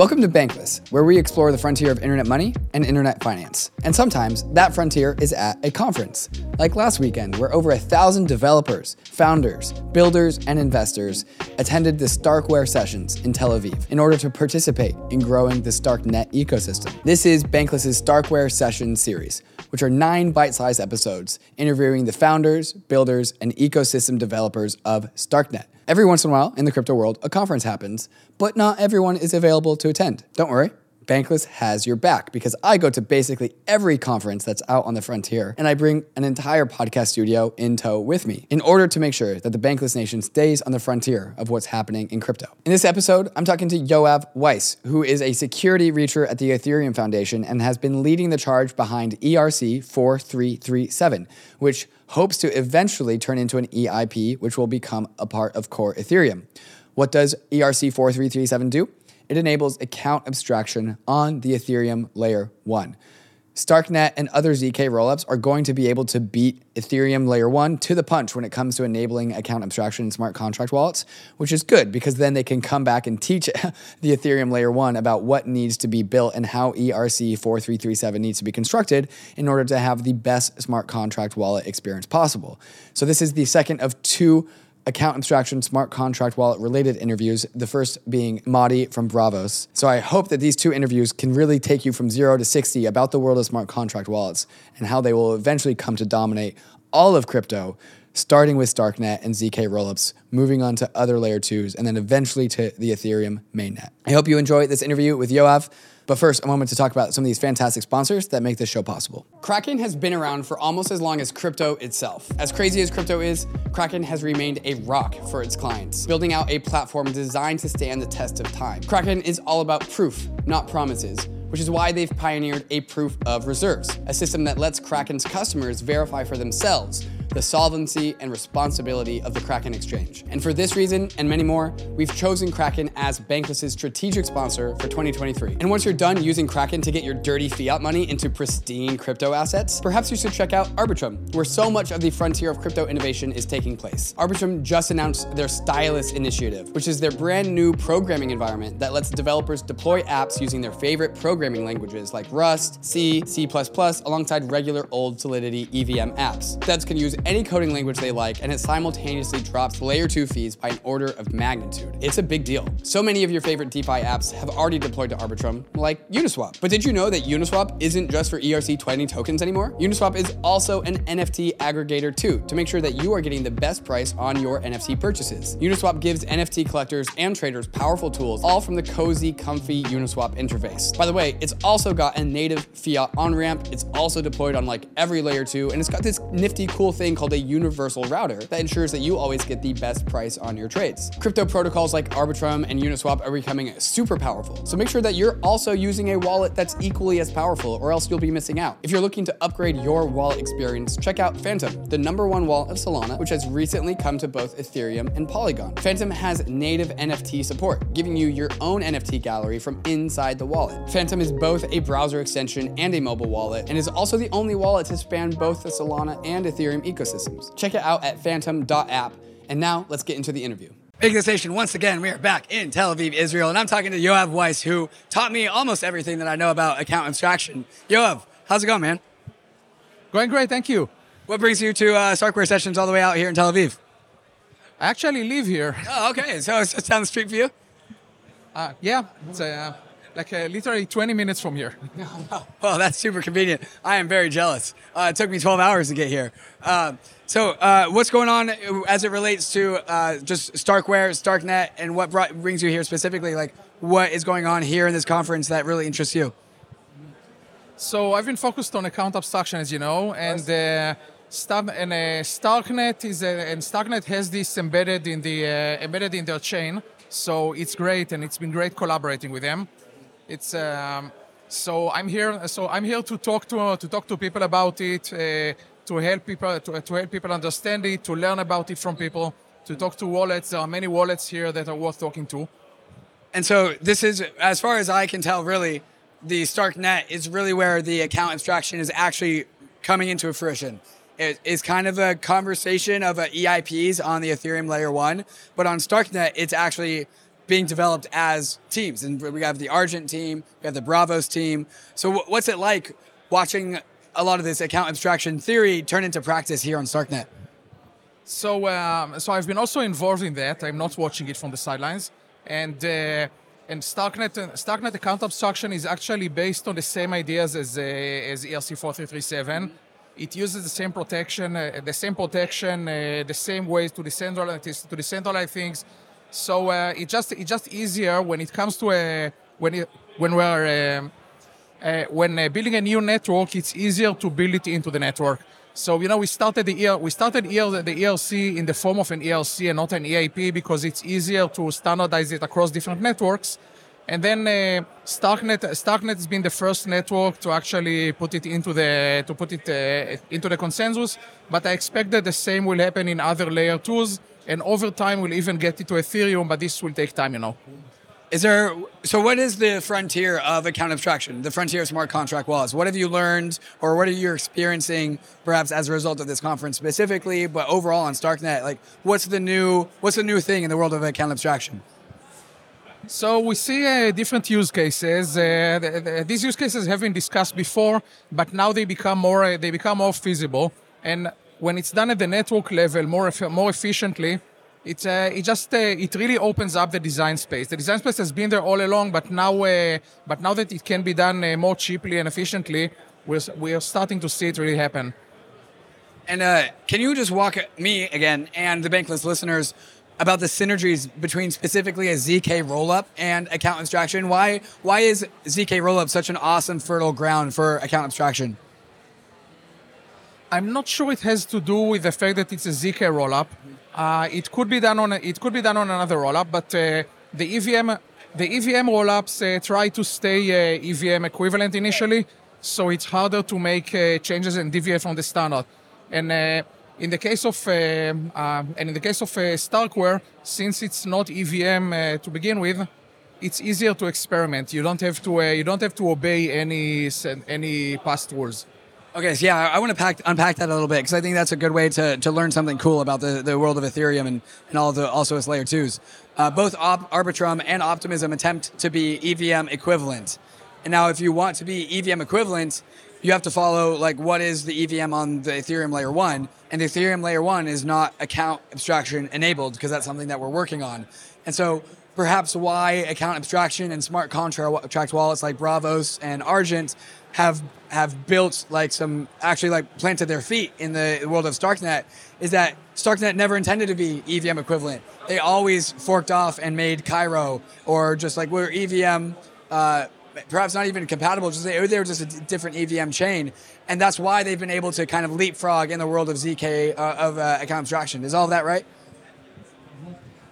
Welcome to Bankless, where we explore the frontier of internet money and internet finance. And sometimes that frontier is at a conference, like last weekend, where over a thousand developers, founders, builders, and investors attended the Starkware sessions in Tel Aviv in order to participate in growing the StarkNet ecosystem. This is Bankless's Starkware Session series, which are nine bite sized episodes interviewing the founders, builders, and ecosystem developers of StarkNet. Every once in a while in the crypto world, a conference happens, but not everyone is available to attend. Don't worry. Bankless has your back because I go to basically every conference that's out on the frontier and I bring an entire podcast studio in tow with me in order to make sure that the Bankless Nation stays on the frontier of what's happening in crypto. In this episode, I'm talking to Yoav Weiss, who is a security reacher at the Ethereum Foundation and has been leading the charge behind ERC 4337, which hopes to eventually turn into an EIP, which will become a part of core Ethereum. What does ERC 4337 do? It enables account abstraction on the Ethereum layer 1. Starknet and other ZK rollups are going to be able to beat Ethereum layer 1 to the punch when it comes to enabling account abstraction in smart contract wallets, which is good because then they can come back and teach the Ethereum layer 1 about what needs to be built and how ERC 4337 needs to be constructed in order to have the best smart contract wallet experience possible. So this is the second of two account abstraction, smart contract wallet related interviews, the first being Madi from Braavos. So I hope that these two interviews can really take you from zero to 60 about the world of smart contract wallets and how they will eventually come to dominate all of crypto, starting with Starknet and ZK rollups, moving on to other layer twos, and then eventually to the Ethereum mainnet. I hope you enjoy this interview with Yoav. But first, a moment to talk about some of these fantastic sponsors that make this show possible. Kraken has been around for almost as long as crypto itself. As crazy as crypto is, Kraken has remained a rock for its clients, building out a platform designed to stand the test of time. Kraken is all about proof, not promises which is why they've pioneered a proof of reserves, a system that lets Kraken's customers verify for themselves the solvency and responsibility of the Kraken exchange. And for this reason and many more, we've chosen Kraken as Bankless's strategic sponsor for 2023. And once you're done using Kraken to get your dirty fiat money into pristine crypto assets, perhaps you should check out Arbitrum, where so much of the frontier of crypto innovation is taking place. Arbitrum just announced their Stylus initiative, which is their brand new programming environment that lets developers deploy apps using their favorite programming languages like Rust, C, C++, alongside regular old Solidity EVM apps. Devs can use any coding language they like, and it simultaneously drops layer 2 fees by an order of magnitude. It's a big deal. So many of your favorite DeFi apps have already deployed to Arbitrum, like Uniswap. But did you know that Uniswap isn't just for ERC20 tokens anymore? Uniswap is also an NFT aggregator too, to make sure that you are getting the best price on your NFT purchases. Uniswap gives NFT collectors and traders powerful tools, all from the cozy, comfy Uniswap interface. By the way, it's also got a native fiat on ramp. It's also deployed on like every layer 2, and it's got this nifty, cool thing called a universal router that ensures that you always get the best price on your trades. Crypto protocols like Arbitrum and Uniswap are becoming super powerful. So make sure that you're also using a wallet that's equally as powerful or else you'll be missing out. If you're looking to upgrade your wallet experience, check out Phantom, the number one wallet of Solana, which has recently come to both Ethereum and Polygon. Phantom has native NFT support, giving you your own NFT gallery from inside the wallet. Phantom is both a browser extension and a mobile wallet, and is also the only wallet to span both the Solana and Ethereum ecosystems. Check it out at phantom.app. And now let's get into the interview. Big Nation, once again, we are back in Tel Aviv, Israel, and I'm talking to Yoav Weiss, who taught me almost everything that I know about account abstraction. Yoav, how's it going, man? Going great, thank you. What brings you to uh, Starkware sessions all the way out here in Tel Aviv? I actually live here. Oh, okay. So it's just down the street for you? Uh, yeah, it's uh, like uh, literally 20 minutes from here. well, that's super convenient. I am very jealous. Uh, it took me 12 hours to get here. Uh, so, uh, what's going on as it relates to uh, just Starkware, Starknet, and what brought, brings you here specifically? Like, what is going on here in this conference that really interests you? So, I've been focused on account abstraction, as you know, and uh, Star- and uh, Starknet is and Starknet has this embedded in the embedded in their chain. So it's great, and it's been great collaborating with them. It's um, so I'm here. So I'm here to talk to to talk to people about it, uh, to help people to, to help people understand it, to learn about it from people, to talk to wallets. There are many wallets here that are worth talking to. And so this is, as far as I can tell, really, the Starknet is really where the account abstraction is actually coming into fruition. It is kind of a conversation of EIPs on the Ethereum layer one, but on Starknet, it's actually being developed as teams. And we have the Argent team, we have the Braavos team. So, what's it like watching a lot of this account abstraction theory turn into practice here on Starknet? So, um, so I've been also involved in that. I'm not watching it from the sidelines, and uh, and Starknet Starknet account abstraction is actually based on the same ideas as uh, as ERC 4337. It uses the same protection, uh, the same protection, uh, the same ways to decentralize to decentralize things. So uh, it just it's just easier when it comes to a when it, when we're um, uh, when uh, building a new network, it's easier to build it into the network. So you know, we started the ER, we started the ERC in the form of an ERC and not an EIP because it's easier to standardize it across different networks. And then uh, Starknet, Starknet has been the first network to actually put it into the to put it uh, into the consensus. But I expect that the same will happen in other layer twos, and over time we'll even get it to Ethereum. But this will take time, you know. Is there so? What is the frontier of account abstraction? The frontier of smart contract wallets. What have you learned, or what are you experiencing, perhaps as a result of this conference specifically, but overall on Starknet? Like, what's the new what's the new thing in the world of account abstraction? So we see uh, different use cases. Uh, the, the, these use cases have been discussed before, but now they become more uh, they become more feasible. And when it's done at the network level more more efficiently, it, uh, it just uh, it really opens up the design space. The design space has been there all along, but now uh, but now that it can be done uh, more cheaply and efficiently, we're we're starting to see it really happen. And uh, can you just walk me again and the Bankless listeners about the synergies between specifically a zk rollup and account abstraction? Why why is zk rollup such an awesome fertile ground for account abstraction? I'm not sure it has to do with the fact that it's a zk rollup. Uh, it could be done on a, it could be done on another rollup, but uh, the EVM the EVM rollups uh, try to stay uh, EVM equivalent initially, so it's harder to make uh, changes and deviate from the standard. And uh, in the case of and in the case of Starkware, since it's not EVM to begin with, it's easier to experiment. You don't have to you don't have to obey any any past rules. Okay, so yeah, I want to pack, unpack that a little bit because I think that's a good way to, to learn something cool about the, the world of Ethereum and, and all the also its layer twos. Uh, both Op- Arbitrum and Optimism attempt to be EVM equivalent. And now, if you want to be EVM equivalent, you have to follow like what is the EVM on the Ethereum layer one, and the Ethereum layer one is not account abstraction enabled because that's something that we're working on. And so perhaps why account abstraction and smart contract wallets like Braavos and Argent have have built like some actually like planted their feet in the world of Starknet is that Starknet never intended to be EVM equivalent. They always forked off and made Cairo or just like we're EVM. Uh, perhaps not even compatible. Just they, they were just a different EVM chain, and that's why they've been able to kind of leapfrog in the world of zk uh, of uh, account abstraction. Is all of that right?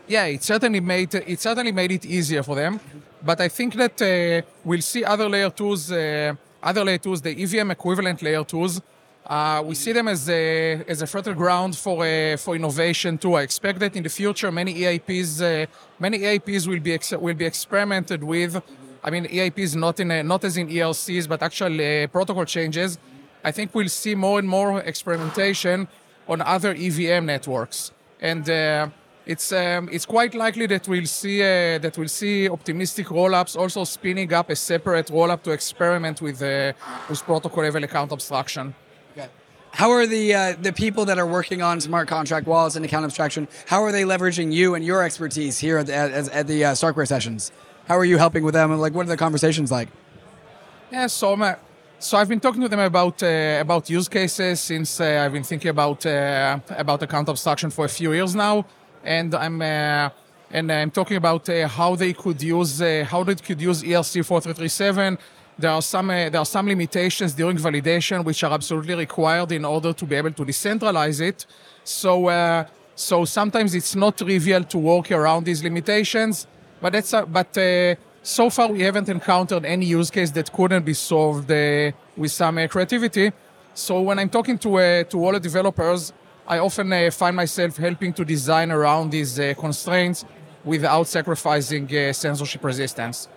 Yeah, it certainly made it certainly made it easier for them, but I think that uh, we'll see other layer twos uh, other layer twos, the EVM equivalent layer twos, uh, we see them as a, as a fertile ground for, uh, for innovation too. I expect that in the future, many EIPs, uh, many EIPs will be, ex- will be experimented with. I mean, EIPs not, in a, not as in ERCs, but actual uh, protocol changes. I think we'll see more and more experimentation on other EVM networks. And uh, it's um, it's quite likely that we'll see uh, that we'll see optimistic rollups also spinning up a separate rollup to experiment with uh, with protocol level account abstraction. Okay. How are the uh, the people that are working on smart contract wallets and account abstraction? How are they leveraging you and your expertise here at the, at, at the uh, Starkware sessions? How are you helping with them? Like, what are the conversations like? Yeah, so I'm, so I've been talking to them about uh, about use cases since uh, I've been thinking about uh, about account abstraction for a few years now and I'm uh, and I'm talking about uh, how they could use uh, how they could use ERC 4337. There are some there are some limitations during validation which are absolutely required in order to be able to decentralize it. So so sometimes it's not trivial to work around these limitations, but that's but so far we haven't encountered any use case that couldn't be solved uh, with some uh, creativity. So when I'm talking to uh, to wallet developers, I often uh, find myself helping to design around these uh, constraints without sacrificing uh, censorship resistance.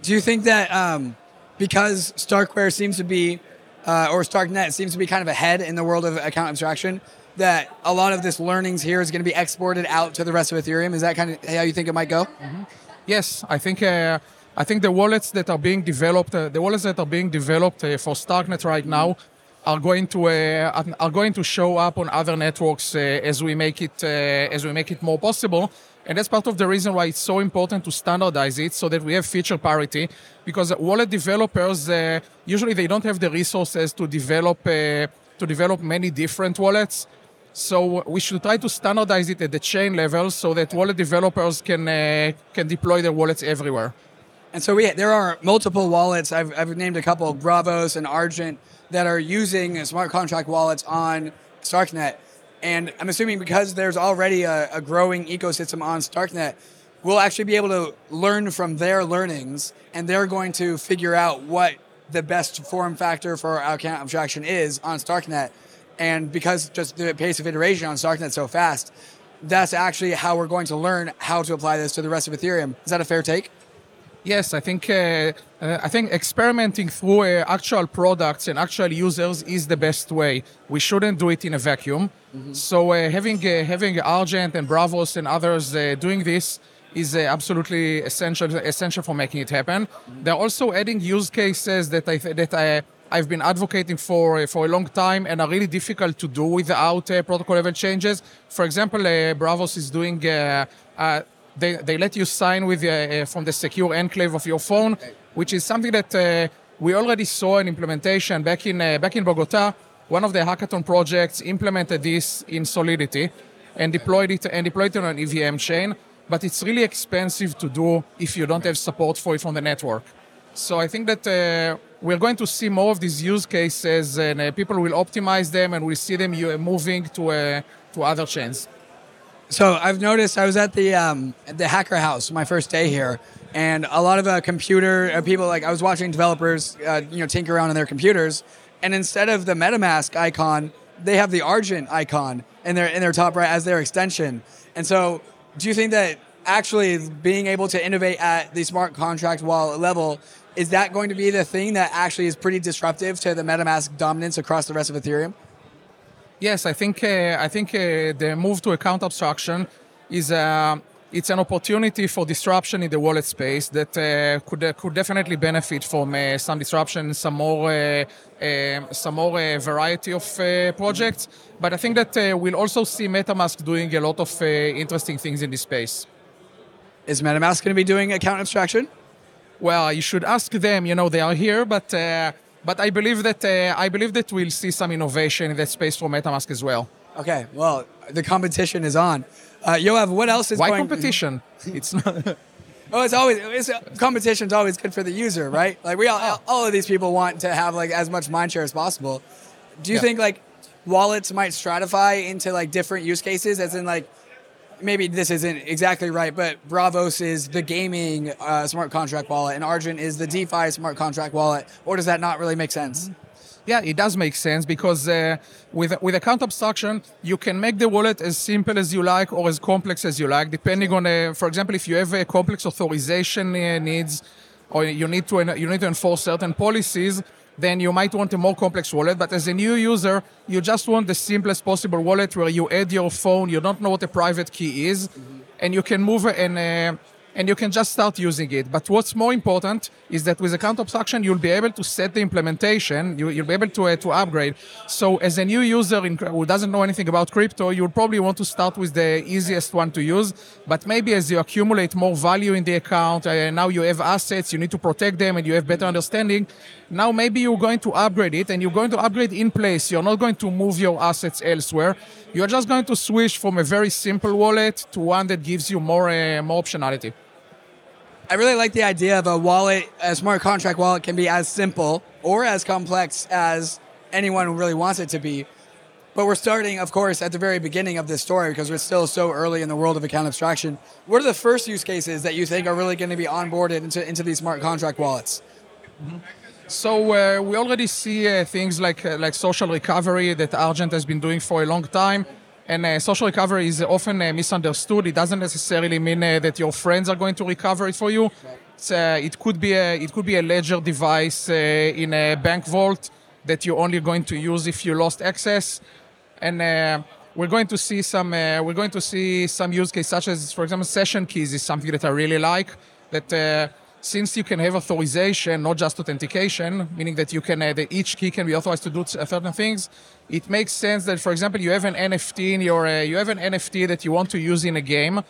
Do you think that um, because Starkware seems to be, uh, or Starknet seems to be kind of ahead in the world of account abstraction, that a lot of this learnings here is going to be exported out to the rest of Ethereum? Is that kind of how you think it might go? Mm-hmm. Yes, I think uh, I think the wallets that are being developed, uh, the wallets that are being developed uh, for Starknet right now, are going to uh, are going to show up on other networks uh, as we make it uh, as we make it more possible. And that's part of the reason why it's so important to standardize it so that we have feature parity. Because wallet developers usually they don't have the resources to develop to develop many different wallets. So we should try to standardize it at the chain level so that wallet developers can uh, can deploy their wallets everywhere. And so we there are multiple wallets. I've, I've named a couple, Braavos and Argent, that are using smart contract wallets on Starknet. And I'm assuming because there's already a, a growing ecosystem on Starknet, we'll actually be able to learn from their learnings, and they're going to figure out what the best form factor for our account abstraction is on Starknet. And because just the pace of iteration on Starknet so fast, that's actually how we're going to learn how to apply this to the rest of Ethereum. Is that a fair take? Yes, I think uh, uh, I think experimenting through uh, actual products and actual users is the best way. We shouldn't do it in a vacuum. Mm-hmm. So uh, having uh, having Argent and Braavos and others uh, doing this is absolutely essential essential for making it happen. Mm-hmm. They're also adding use cases that I that I. I've been advocating for for a long time and are really difficult to do without protocol level changes. For example, Braavos is doing they, they let you sign with uh, uh, from the secure enclave of your phone, which is something that uh, we already saw an implementation back in uh, back in Bogota. One of the hackathon projects implemented this in Solidity and deployed it and deployed it on an EVM chain. But it's really expensive to do if you don't have support for it from the network. So I think that uh, we're going to see more of these use cases, and uh, people will optimize them, and we'll see them moving to to other chains. So I've noticed I was at the um, the hacker house my first day here, and a lot of uh, computer uh, people like I was watching developers uh, you know tinker around on their computers, and instead of the MetaMask icon, they have the Argent icon in their in their top right as their extension. And so, do you think that actually being able to innovate at the smart contract wallet level is that going to be the thing that actually is pretty disruptive to the MetaMask dominance across the rest of Ethereum? Yes, I think uh, I think uh, the move to account abstraction is uh, it's an opportunity for disruption in the wallet space that uh, could uh, could definitely benefit from uh, some disruption, some more some more variety of projects. But I think that we'll also see MetaMask doing a lot of interesting things in this space. Is MetaMask going to be doing account abstraction? Well, you should ask them. You know, they are here, but but I believe that uh, I believe that we'll see some innovation in that space for MetaMask as well. Okay, well, the competition is on. Uh, Yoav, what else is Why going? competition? it's not. Oh, it's always it's, competition's always good for the user, right? Like we all, all of these people want to have like as much mind share as possible. Do you yeah. think like wallets might stratify into like different use cases, as in like maybe this isn't exactly right, but Braavos is the gaming uh, smart contract wallet, and Argent is the DeFi smart contract wallet. Or does that not really make sense? Yeah, it does make sense because uh, with with account abstraction, you can make the wallet as simple as you like or as complex as you like, depending on, uh, for example, if you have a complex authorization uh, needs or you need to you need to enforce certain policies then you might want a more complex wallet. But as a new user, you just want the simplest possible wallet where you add your phone, you don't know what a private key is, mm-hmm. and you can move and uh, and you can just start using it. But what's more important is that with account abstraction, you'll be able to set the implementation, you, will be able to, uh, to upgrade. So as a new user in, who doesn't know anything about crypto, you'll probably want to start with the easiest one to use. But maybe as you accumulate more value in the account, uh, now you have assets, you need to protect them and you have better understanding. Now maybe you're going to upgrade it and you're going to upgrade in place. You're not going to move your assets elsewhere. You're just going to switch from a very simple wallet to one that gives you more, uh, more optionality. I really like the idea of a wallet, a smart contract wallet can be as simple or as complex as anyone really wants it to be. But we're starting, of course, at the very beginning of this story because we're still so early in the world of account abstraction. What are the first use cases that you think are really going to be onboarded into, into these smart contract wallets? Mm-hmm. So uh, we already see uh, things like uh, like social recovery that Argent has been doing for a long time. And uh, social recovery is often uh, misunderstood. It doesn't necessarily mean uh, that your friends are going to recover it for you. It could be a it could be a ledger device in a bank vault that you're only going to use if you lost access. And we're going to see some we're going to see some use case such as for example session keys is something that I really like that since you can have authorization not just authentication meaning that you can uh, that each key can be authorized to do certain things it makes sense that for example you have an NFT in your uh, you have an NFT that you want to use in a game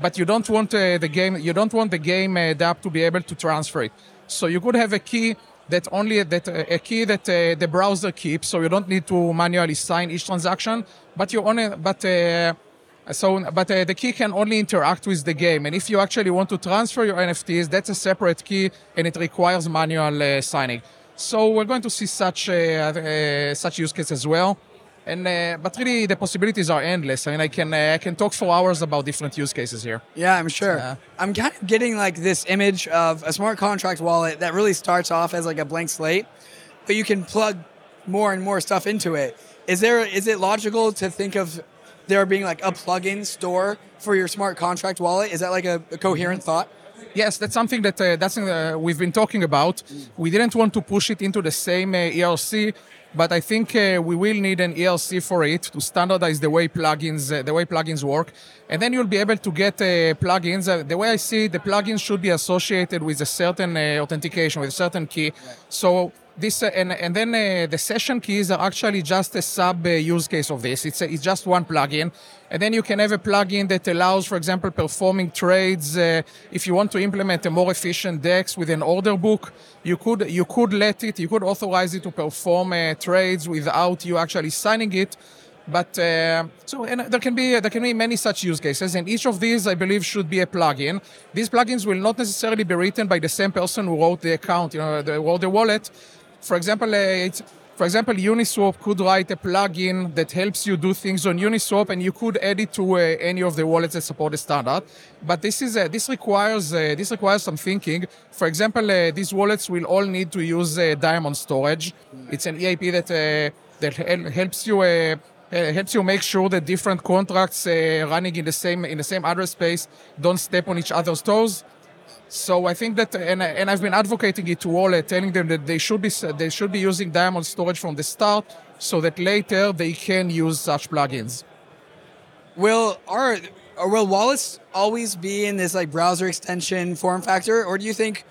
but you don't want uh, the game you don't want the game uh, app to be able to transfer it so you could have a key that only that uh, a key that uh, the browser keeps, so you don't need to manually sign each transaction. But you only but uh, so but uh, the key can only interact with the game. And if you actually want to transfer your NFTs, that's a separate key, and it requires manual uh, signing. So we're going to see such uh, such use case as well. And uh, but really, the possibilities are endless. I mean, I can uh, I can talk for hours about different use cases here. Yeah, I'm sure. Uh, I'm kind of getting like this image of a smart contract wallet that really starts off as like a blank slate, but you can plug more and more stuff into it. Is there is it logical to think of there being like a plug-in store for your smart contract wallet? Is that like a, a coherent thought? Yes, that's something that uh, that's uh, we've been talking about. We didn't want to push it into the same uh, ERC but I think uh, we will need an ERC for it to standardize the way plugins uh, the way plugins work, and then you'll be able to get uh, plugins. Uh, the way I see it, the plugins should be associated with a certain uh, authentication, with a certain key. So this uh, and and then uh, the session keys are actually just a sub uh, use case of this. It's a, it's just one plugin, and then you can have a plugin that allows, for example, performing trades. Uh, if you want to implement a more efficient DEX with an order book, you could you could let it, you could authorize it to perform uh, trades without you actually signing it. But uh, so and there can be there can be many such use cases, and each of these, I believe, should be a plugin. These plugins will not necessarily be written by the same person who wrote the account, you know, the, wrote the wallet for example, uh, for example, Uniswap could write a plugin that helps you do things on Uniswap, and you could add it to uh, any of the wallets that support the standard. But this is uh, this requires uh, this requires some thinking. For example, uh, these wallets will all need to use uh, Diamond storage. It's an EIP that that helps you. helps you make sure that different contracts running in the same in the same address space don't step on each other's toes. So I think that, and, and I've been advocating it to all, uh, telling them that they should be they should be using Diamond storage from the start, so that later they can use such plugins. Will our will wallets always be in this like browser extension form factor, or do you think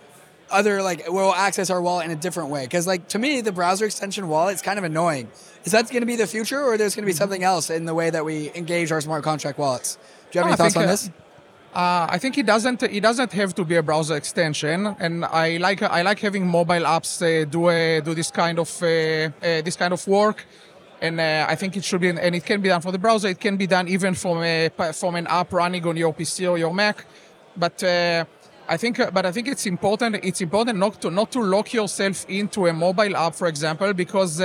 other like we'll access our wallet in a different way? Because like to me, the browser extension wallet is kind of annoying. Is that going to be the future, or there's going to be mm-hmm. something else in the way that we engage our smart contract wallets? Do you have any thoughts on uh, this? Uh, I think it doesn't it doesn't have to be a browser extension, and I like I like having mobile apps uh, do a, do this kind of uh, uh this kind of work, and uh, I think it should be and it can be done for the browser. It can be done even from a from an app running on your PC or your Mac, but. Uh, I think, but I think it's important. It's important not to not to lock yourself into a mobile app, for example, because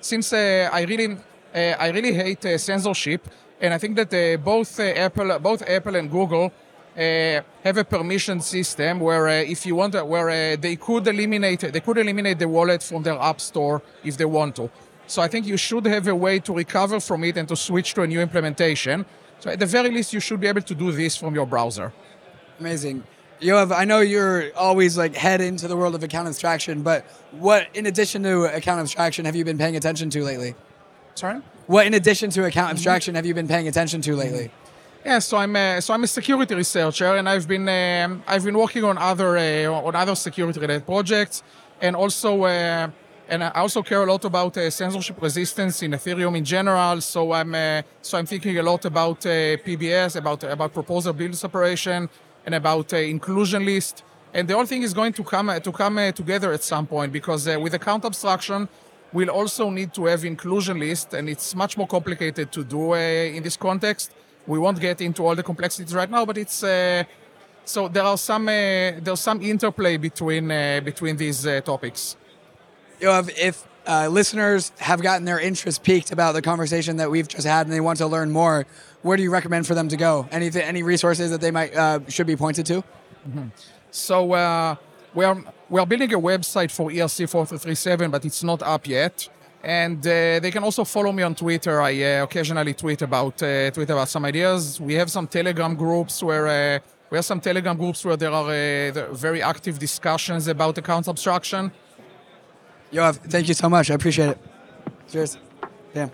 since I really I really hate censorship, and I think that uh, both uh, Apple, both Apple and Google uh, have a permission system where if you want, where they could eliminate, they could eliminate the wallet from their app store if they want to. So I think you should have a way to recover from it and to switch to a new implementation. So at the very least, you should be able to do this from your browser. Amazing. Yoav, I know you're always like head into the world of account abstraction, but what, in addition to account abstraction, have you been paying attention to lately? Sorry. What, in addition to account abstraction, have you been paying attention to lately? Yeah, so I'm a, so I'm a security researcher, and I've been um, I've been working on other uh, on other security related projects, and also uh, and I also care a lot about uh, censorship resistance in Ethereum in general. So I'm uh, so I'm thinking a lot about uh, PBS, about about proposer build separation, and about uh, inclusion list. And the whole thing is going to come to come together at some point because with account abstraction We'll also need to have inclusion list, and it's much more complicated to do uh, in this context. We won't get into all the complexities right now, but it's uh, so there are some uh, there's some interplay between uh, between these uh, topics. You know, if uh, listeners have gotten their interest piqued about the conversation that we've just had, and they want to learn more, where do you recommend for them to go? Any any resources that they might should be pointed to? Mm-hmm. So we are we are building a website for ERC 4337, but it's not up yet. And uh, they can also follow me on Twitter. I uh, occasionally tweet about uh, tweet about some ideas. We have some Telegram groups where uh, we have some Telegram groups where there are uh, very active discussions about account abstraction. Yoav, thank you so much. I appreciate it. Cheers. Yeah.